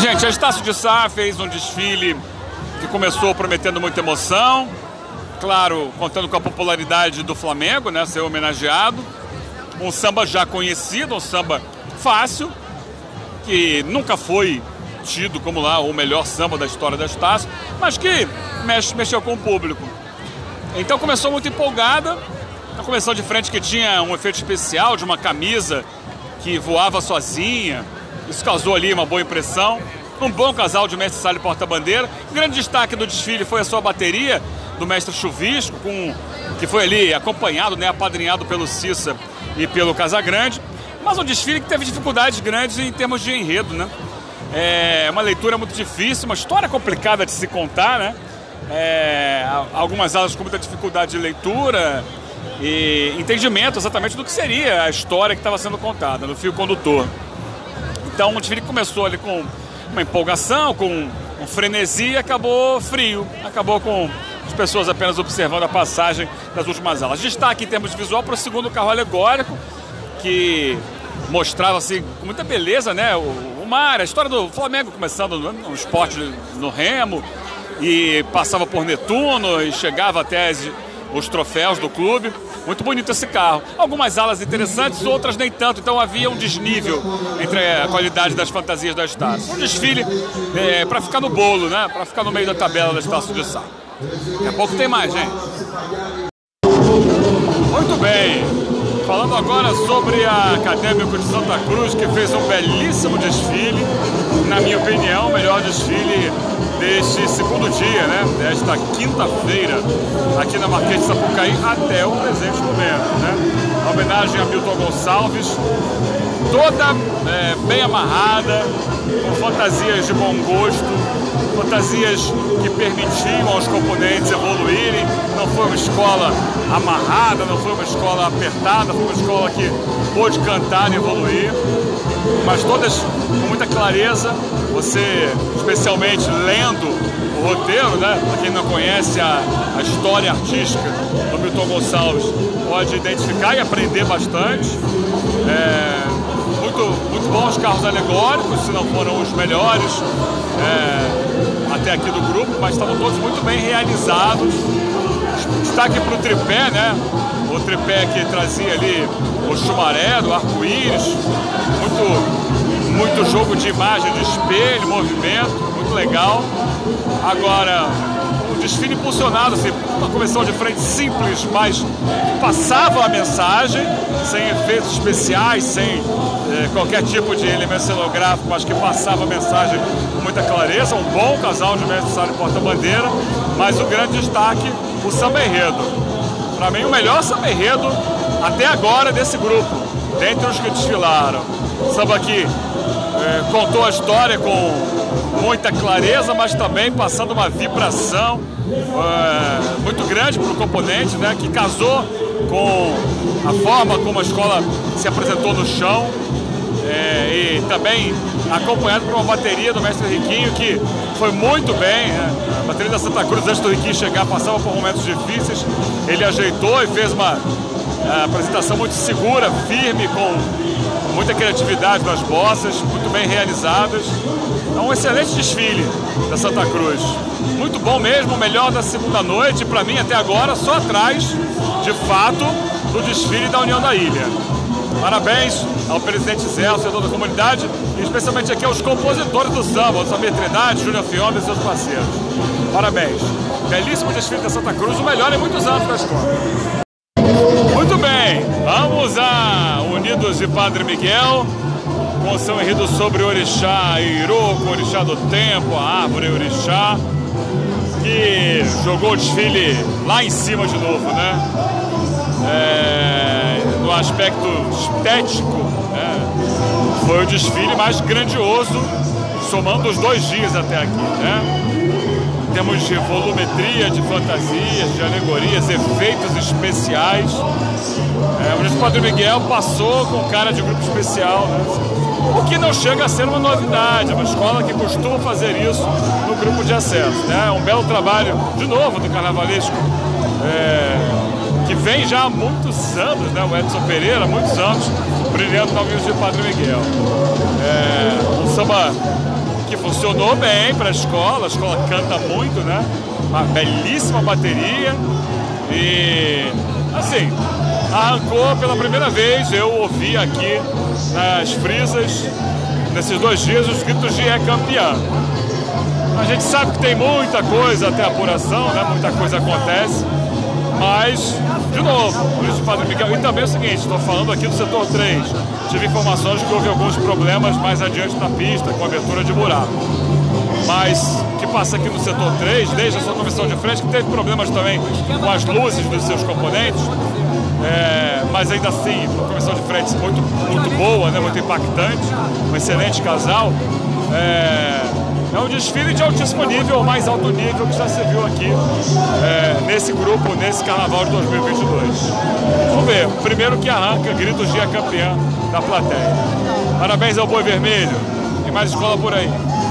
Gente, a Estácio de Sá fez um desfile que começou prometendo muita emoção. Claro, contando com a popularidade do Flamengo, né? Ser homenageado. Um samba já conhecido, um samba fácil, que nunca foi tido como lá o melhor samba da história da Estácio, mas que mexe, mexeu com o público. Então começou muito empolgada. A começou de frente que tinha um efeito especial de uma camisa que voava sozinha, isso causou ali uma boa impressão. Um bom casal de mestre Sala e porta-bandeira. Grande destaque do desfile foi a sua bateria do mestre Chuvisco, com, que foi ali acompanhado, né, apadrinhado pelo Cissa e pelo Casagrande. Mas um desfile que teve dificuldades grandes em termos de enredo, né? É uma leitura muito difícil, uma história complicada de se contar, né? É, algumas aulas com muita dificuldade de leitura e entendimento exatamente do que seria a história que estava sendo contada no fio condutor. Então o desfile começou ali com uma empolgação, com um frenesi e acabou frio. Acabou com as pessoas apenas observando a passagem das últimas aulas. Destaque em termos de visual para o segundo carro alegórico, que mostrava assim, com muita beleza né, o, o mar, a história do Flamengo começando no, no esporte no remo, e passava por Netuno e chegava até as, os troféus do clube. Muito bonito esse carro. Algumas alas interessantes, outras nem tanto. Então havia um desnível entre a qualidade das fantasias da Estácio. Um desfile é, para ficar no bolo, né? Para ficar no meio da tabela da Estácio de Sá. Daqui a pouco tem mais, gente. Muito bem. Falando agora sobre a Acadêmico de Santa Cruz, que fez um belíssimo desfile. Na minha opinião, o melhor desfile deste segundo dia, né? Desta quinta-feira, aqui na Marquês de Sapucaí, até o presente momento, né? A homenagem a Milton Gonçalves, toda é, bem amarrada, com fantasias de bom gosto, fantasias que permitiam aos componentes foi uma escola amarrada, não foi uma escola apertada, foi uma escola que pôde cantar e evoluir, mas todas com muita clareza. Você, especialmente lendo o roteiro, né? Para quem não conhece a, a história artística do Milton Gonçalves, pode identificar e aprender bastante. É, muito, muito bons carros alegóricos, se não foram os melhores é, até aqui do grupo, mas estavam todos muito bem realizados. Destaque para o tripé, né? O tripé que trazia ali o chumaré do arco-íris, muito, muito jogo de imagem, de espelho, movimento, muito legal. Agora, desfile impulsionado, assim, uma comissão de frente simples, mas passava a mensagem, sem efeitos especiais, sem eh, qualquer tipo de elemento cenográfico, mas que passava a mensagem com muita clareza. Um bom casal de mestre sala e porta-bandeira, mas o grande destaque, o samba enredo. Para mim, o melhor samba enredo até agora desse grupo, dentre os que desfilaram. Samba que eh, contou a história com muita clareza, mas também passando uma vibração é, muito grande para o componente, né, que casou com a forma como a escola se apresentou no chão é, e também acompanhado por uma bateria do mestre Riquinho que foi muito bem. Né? A bateria da Santa Cruz, antes do Riquinho chegar, passava por momentos difíceis. Ele ajeitou e fez uma é, apresentação muito segura, firme, com muita criatividade nas bossas, muito bem realizadas. É um excelente desfile da Santa Cruz. Muito bom mesmo, melhor da segunda noite, para mim até agora, só atrás, de fato, do desfile da União da Ilha. Parabéns ao presidente Zé, ao setor da comunidade e especialmente aqui aos compositores do samba, Samir Trindade, Júnior Fiona e seus parceiros. Parabéns. Belíssimo desfile da Santa Cruz, o melhor em muitos anos da escola. Unidos de Padre Miguel, com seu enredo sobre Orixá Iroco, Orixá do Tempo, a árvore Orixá, que jogou o desfile lá em cima de novo, né? É, no aspecto estético, né? foi o desfile mais grandioso, somando os dois dias até aqui, né? temos de volumetria, de fantasias, de alegorias, efeitos especiais. O Padre Miguel passou com cara de grupo especial, né? o que não chega a ser uma novidade, uma escola que costuma fazer isso no grupo de acesso. Né? É um belo trabalho, de novo, do carnavalesco, é, que vem já há muitos anos, né? o Edson Pereira, muitos anos, brilhando no Amigos de Padre Miguel. É, um samba que funcionou bem para a escola, a escola canta muito, né? Uma belíssima bateria e assim, arrancou pela primeira vez, eu ouvi aqui nas frisas, nesses dois dias, os gritos de é campeã. A gente sabe que tem muita coisa até a apuração, né? muita coisa acontece, mas, de novo, o Padre Miguel. E também é o seguinte, estou falando aqui do setor 3. Tive informações que houve alguns problemas mais adiante na pista, com abertura de buraco. Mas que passa aqui no setor 3, desde a sua comissão de frente, que teve problemas também com as luzes dos seus componentes. Mas ainda assim, uma comissão de frente muito, muito boa, né, muito impactante, um excelente casal. É, é um desfile de altíssimo nível, mais alto nível que já se viu aqui é, nesse grupo, nesse carnaval de 2022. Vamos ver, primeiro que arranca gritos de campeã da plateia. Parabéns ao Boi Vermelho e mais escola por aí.